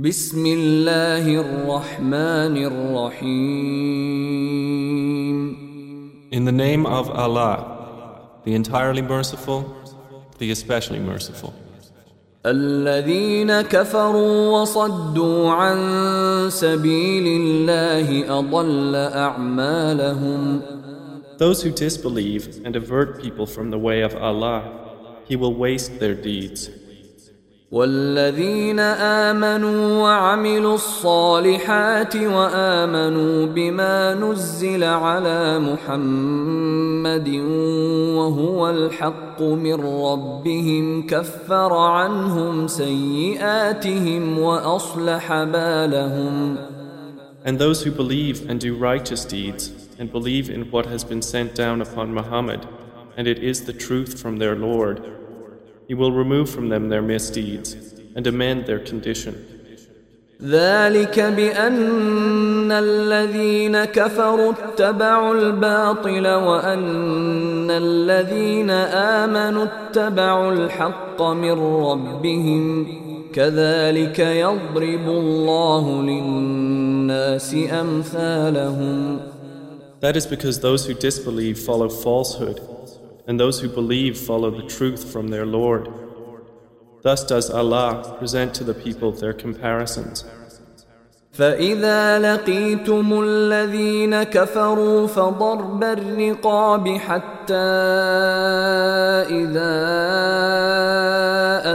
بسم الله الرحمن الرحيم In the name of Allah, the entirely merciful, the especially merciful. الذين كفروا وصدوا عن سبيل الله أضل أعمالهم Those who disbelieve and avert people from the way of Allah, He will waste their deeds. والذين آمنوا وعملوا الصالحات وآمنوا بما نزل على محمد وهو الحق من ربهم كفر عنهم سيئاتهم وأصلح بالهم And those who believe and do righteous deeds and believe in what has been sent down upon Muhammad, and it is the truth from their Lord, He will remove from them their misdeeds and amend their condition. ذلك بأن الذين كفروا اتبعوا الباطل وأن الذين آمنوا اتبعوا الحق من ربهم كذلك يضرب الله للناس أمثالهم That is because those who disbelieve follow falsehood, and those who believe follow the truth from their Lord. Thus does Allah present to the people their comparisons. فإذا لقيتم الذين كفروا فضرب الرقاب حتى إذا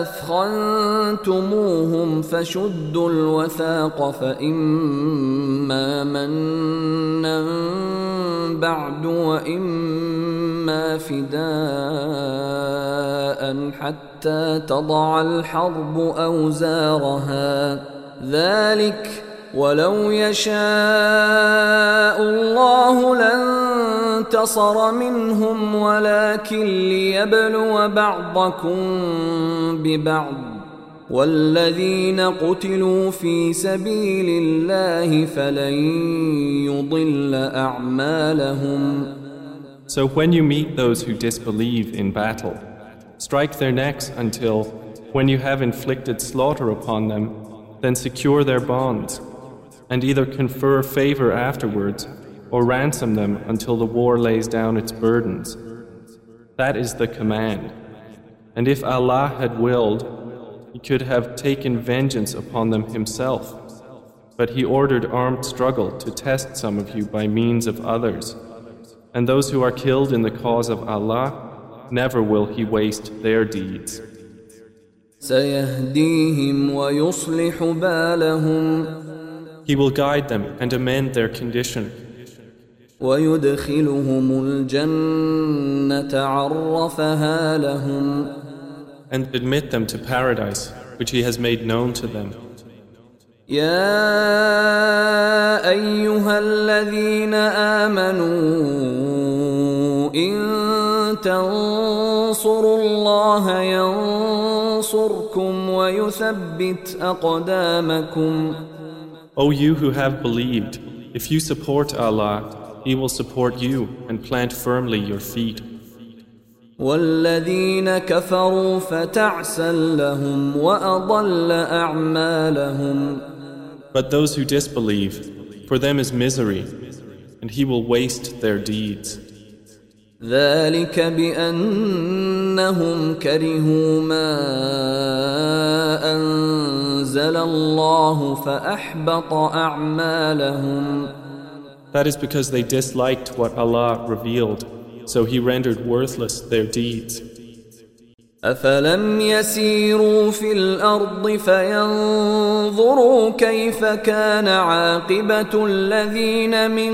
أثخنتموهم فشدوا الوثاق فإما منا بعد وإما فداء حتى تضع الحرب أوزارها. ذلك ولو يشاء الله لانتصر منهم ولكن ليبلو بعضكم ببعض. والذين قتلوا في سبيل الله فلن يضل اعمالهم So when you meet those who disbelieve in battle, strike their necks until, when you have inflicted slaughter upon them, then secure their bonds, and either confer favor afterwards or ransom them until the war lays down its burdens. That is the command. And if Allah had willed, He could have taken vengeance upon them Himself. But He ordered armed struggle to test some of you by means of others. And those who are killed in the cause of Allah, never will He waste their deeds. سيهديهم ويصلح بالهم He will guide them and amend their condition. ويدخلهم الجنة عرفها لهم and admit them to paradise, which He has made known to them. يا أيها الذين آمنوا إن تنصروا الله ينصركم ويثبت أقدامكم O you who have believed, if you support Allah, He will support you and plant firmly your feet. والذين كفروا فتعسا لهم وأضل أعمالهم But those who disbelieve, for them is misery, and He will waste their deeds. ذلك بأنهم كرهوا ما أنزل الله فأحبط أعمالهم That is because they disliked what Allah revealed, so He rendered worthless their deeds. أفلم يسيروا في الأرض فينظروا كيف كان عاقبة الذين من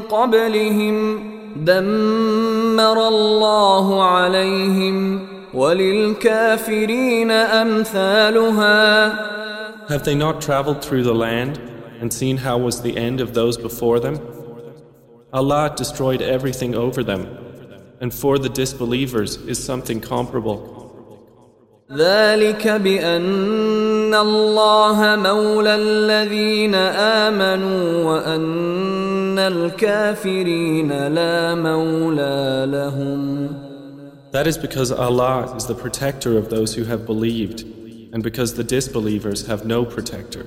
قبلهم دمر الله عليهم وللكافرين أمثالها Have they not traveled through the land and seen how was the end of those before them? Allah destroyed everything over them, and for the disbelievers is something comparable. ذلك بأن الله مولى الذين آمنوا وأن الكافرين لا مولى لهم That is because Allah is the protector of those who have believed, and because the disbelievers have no protector.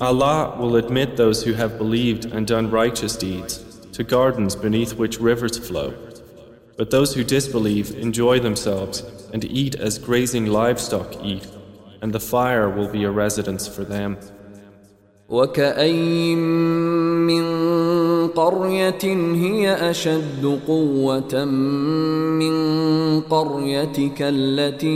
Allah will admit those who have believed and done righteous deeds to gardens beneath which rivers flow. But those who disbelieve enjoy themselves and eat as grazing livestock eat, and the fire will be a residence for them. وكأين من قرية هي أشد قوة من قريتك التي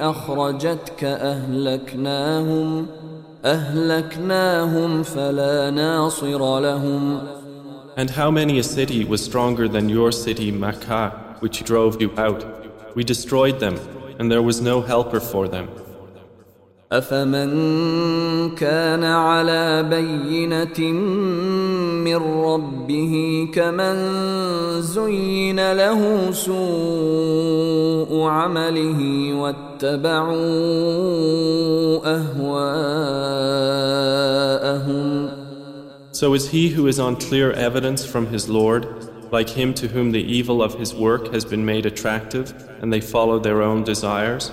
أخرجتك أهلكناهم ۖ أهلكناهم فلا ناصر لهم And how many a city was stronger than your city Makkah, which drove you out? We destroyed them, and there was no helper for them. أفمن كان على بينة من ربه كمن زين له سوء عمله واتبعوا أهواءهم So is he who is on clear evidence from his Lord like him to whom the evil of his work has been made attractive and they follow their own desires?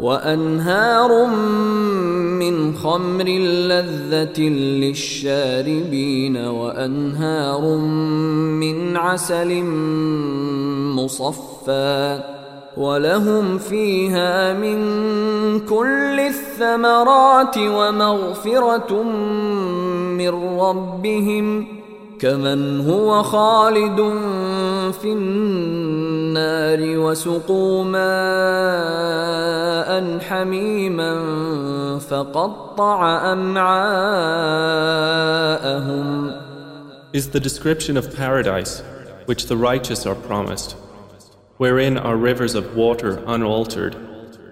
وأنهار من خمر لذة للشاربين وأنهار من عسل مصفى ولهم فيها من كل الثمرات ومغفرة من ربهم كمن هو خالد في النار وسقوا ماء حميما فقطع أمعاءهم Is the description of paradise which the righteous are promised, wherein are rivers of water unaltered,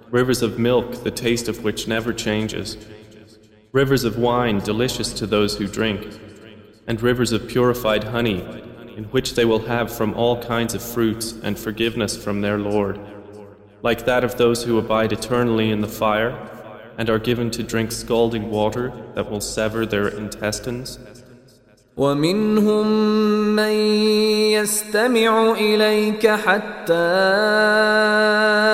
rivers of milk the taste of which never changes, rivers of wine delicious to those who drink, and rivers of purified honey, in which they will have from all kinds of fruits and forgiveness from their Lord, like that of those who abide eternally in the fire and are given to drink scalding water that will sever their intestines. ومنهم من يستمع اليك حتى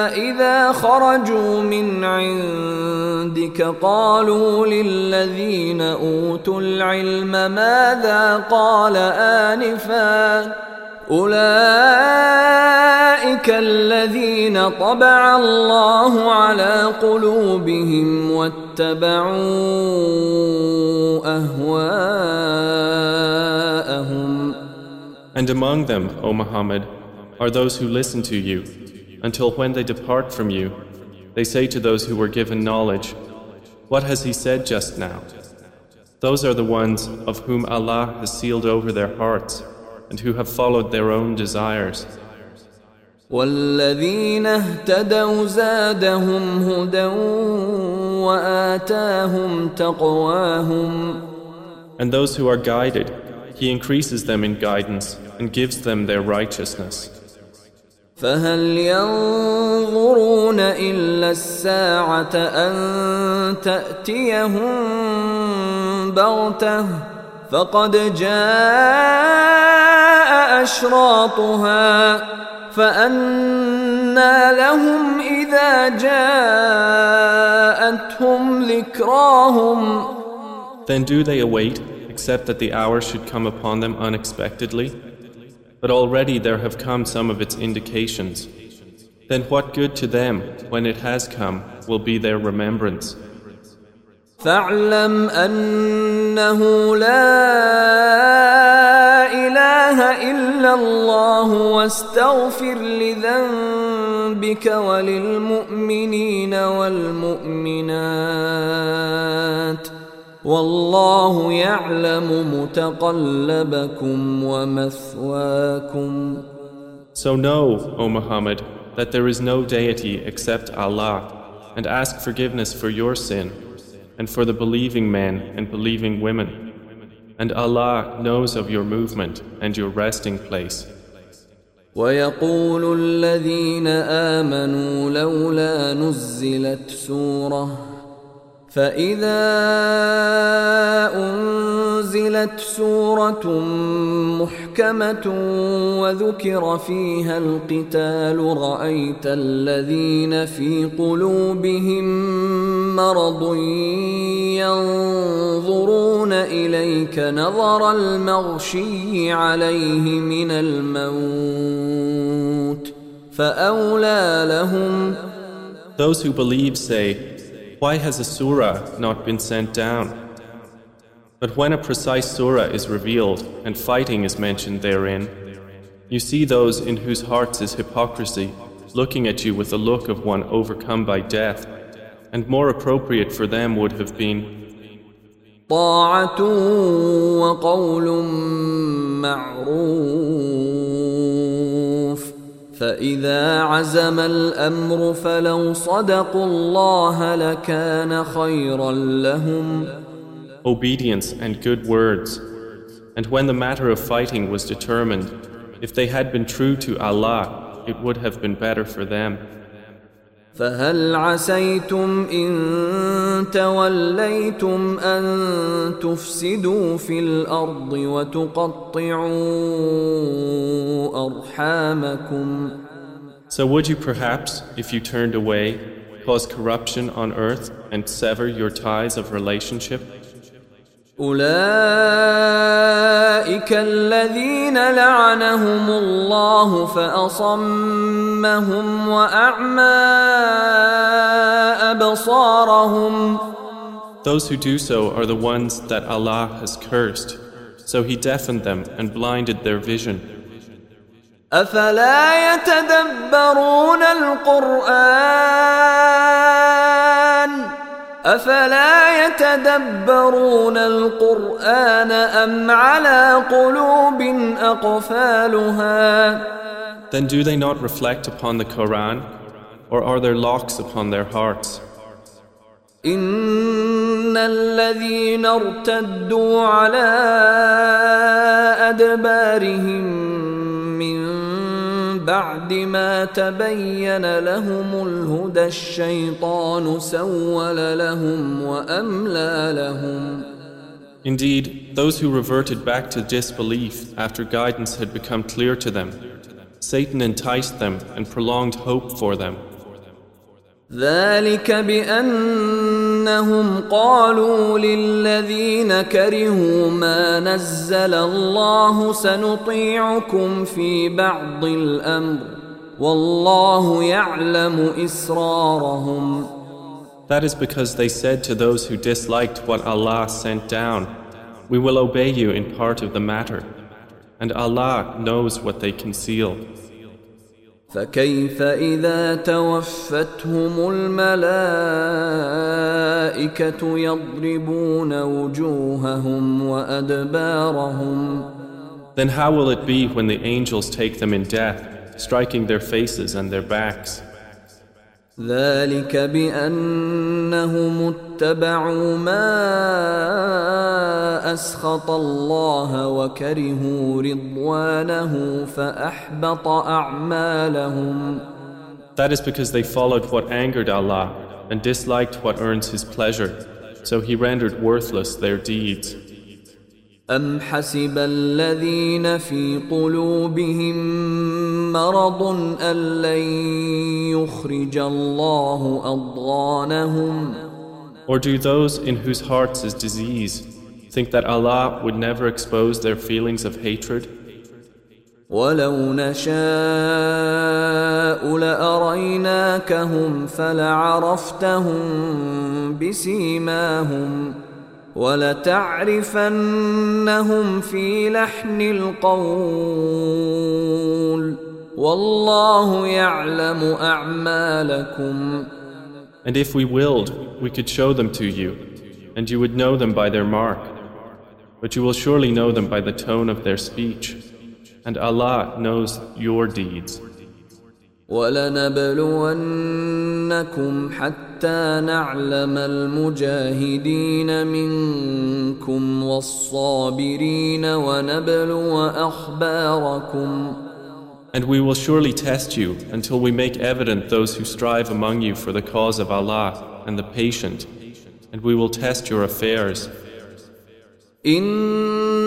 إذا خرجوا من عندك قالوا للذين أوتوا العلم ماذا قال آنفا أولئك الذين طبع الله على قلوبهم واتبعوا أهواءهم. And among them, O Muhammad, are those who listen to you, until when they depart from you, they say to those who were given knowledge, What has he said just now? Those are the ones of whom Allah has sealed over their hearts and who have followed their own desires. والذين اهتدوا زادهم هدى وآتاهم تقواهم And those who are guided, He increases them in guidance and gives them their righteousness. فهل ينظرون إلا الساعة أن تأتيهم بغتة فقد جاء أشراطها فأنى لهم إذا جاءتهم ذكراهم Then do they await, except that the hour should come upon them unexpectedly? But already there have come some of its indications. Then what good to them, when it has come, will be their remembrance? فاعلم انه لا اله الا الله واستغفر لذنبك وللمؤمنين والمؤمنات والله يعلم متقلبكم ومثواكم So know, O Muhammad, that there is no deity except Allah, and ask forgiveness for your sin, and for the believing men and believing women. And Allah knows of your movement and your resting place. ويقول الذين آمنوا لولا نزلت سوره فإذا أنزلت سورة محكمة وذكر فيها القتال رأيت الذين في قلوبهم مرض ينظرون إليك نظر المغشي عليه من الموت فأولى لهم. Those who believe say, Why has a surah not been sent down? But when a precise surah is revealed and fighting is mentioned therein, you see those in whose hearts is hypocrisy looking at you with the look of one overcome by death, and more appropriate for them would have been طاعة وقول معروف فإذا عزم الأمر فلو صدقوا الله لكان خيرا لهم Obedience and good words. And when the matter of fighting was determined, if they had been true to Allah, it would have been better for them. فهل عسيتم إن توليتم أن تفسدوا في الأرض وتقطعوا أرحامكم So would you perhaps, if you turned away, cause corruption on earth and sever your ties of relationship? أولئك الذين لعنهم الله فأصمهم وأعمى أبصارهم Those who do so are the ones that Allah has cursed. So He deafened them and blinded their vision. أفلا يتدبرون القرآن أفلا يتدبرون القرآن أم على قلوب أقفالها Then do they not reflect upon the Quran, or are there locks upon their hearts? إن الذين ارتدوا على أدبارهم بعد ما تبين لهم الهدى الشيطان سول لهم وأملى لهم Indeed, those who reverted back to disbelief after guidance had become clear to them, Satan enticed them and prolonged hope for them. ذلك بأنهم قالوا للذين كرهوا ما نزل الله سنطيعكم في بعض الأمر والله يعلم إسرارهم That is because they said to those who disliked what Allah sent down, We will obey you in part of the matter, and Allah knows what they conceal. فكيف إذا توفتهم الملائكة يضربون وجوههم وأدبارهم Then how will it be when the angels take them in death, striking their faces and their backs? ذلك بأنهم اتبعوا ما أسخط الله وكرهوا رضوانه فأحبط أعمالهم That is because they followed what angered Allah and disliked what earns His pleasure, so He rendered worthless their deeds. أم حسب الذين في قلوبهم مرض أن لن يخرج الله أضغانهم Or do those in whose hearts is disease think that Allah would never expose their feelings of hatred? ولو نشاء لاريناكهم فلعرفتهم بسيماهم ولتعرفنهم في لحن القول والله يعلم اعمالكم And if we willed, we could show them to you, and you would know them by their mark. But you will surely know them by the tone of their speech. And Allah knows your deeds. ولنبلونكم حتى نعلم المجاهدين منكم والصابرين ونبلو أخباركم And we will surely test you until we make evident those who strive among you for the cause of Allah and the patient, and we will test your affairs.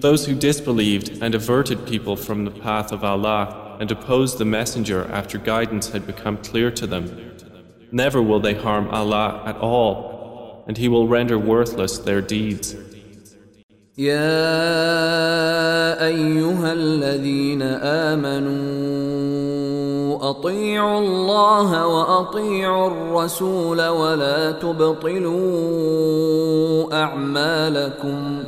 those who disbelieved and averted people from the path of Allah and opposed the Messenger after guidance had become clear to them, never will they harm Allah at all, and He will render worthless their deeds. يا أيها الذين آمنوا أطيعوا الله وأطيعوا الرسول ولا تبطلوا أعمالكم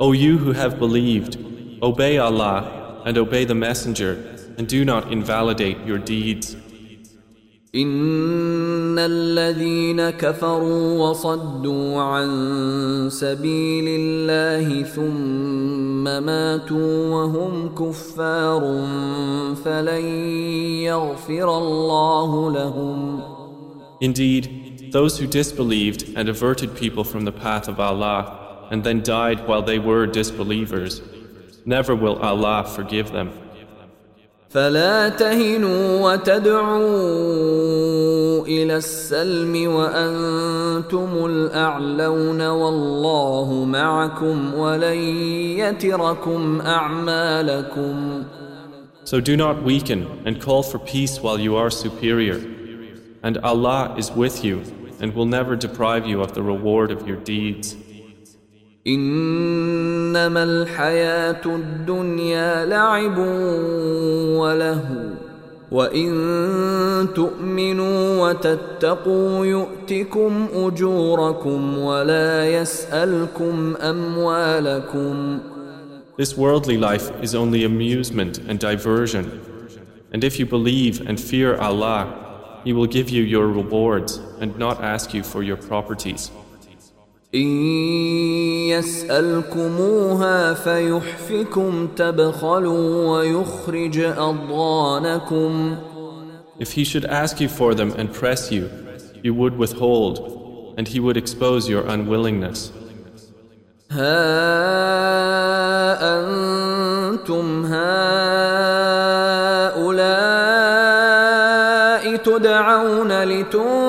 O you who have believed, obey Allah and obey the Messenger, and do not invalidate your deeds. إن الذين كفروا وصدوا عن سبيل الله ثم ماتوا وهم كفار فلن يغفر الله لهم Indeed, those who disbelieved and averted people from the path of Allah and then died while they were disbelievers, never will Allah forgive them. فلا تهنوا وتدعوا إلى السلم وأنتم الأعلون والله معكم ولن يتركم أعمالكم So do not weaken and call for peace while you are superior. And Allah is with you and will never deprive you of the reward of your deeds. انما الحياه الدنيا لعب وله وان تؤمنوا وتتقوا يؤتكم اجوركم ولا يسالكم اموالكم This worldly life is only amusement and diversion. And if you believe and fear Allah, He will give you your rewards and not ask you for your properties. إن يسألكموها فيحفكم تبخلوا ويخرج أضغانكم If he should ask you for them and press you, you would withhold, and he would expose your unwillingness. ها أنتم هؤلاء تدعون لتنفقوا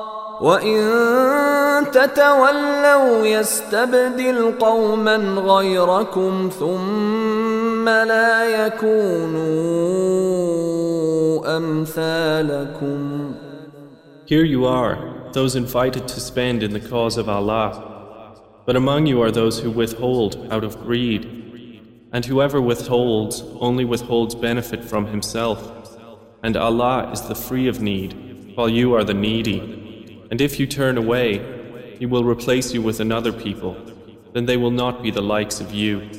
وإن تتولوا يستبدل قوما غيركم ثم لا يكونوا أمثالكم Here you are, those invited to spend in the cause of Allah. But among you are those who withhold out of greed. And whoever withholds only withholds benefit from himself. And Allah is the free of need, while you are the needy. And if you turn away, He will replace you with another people. Then they will not be the likes of you.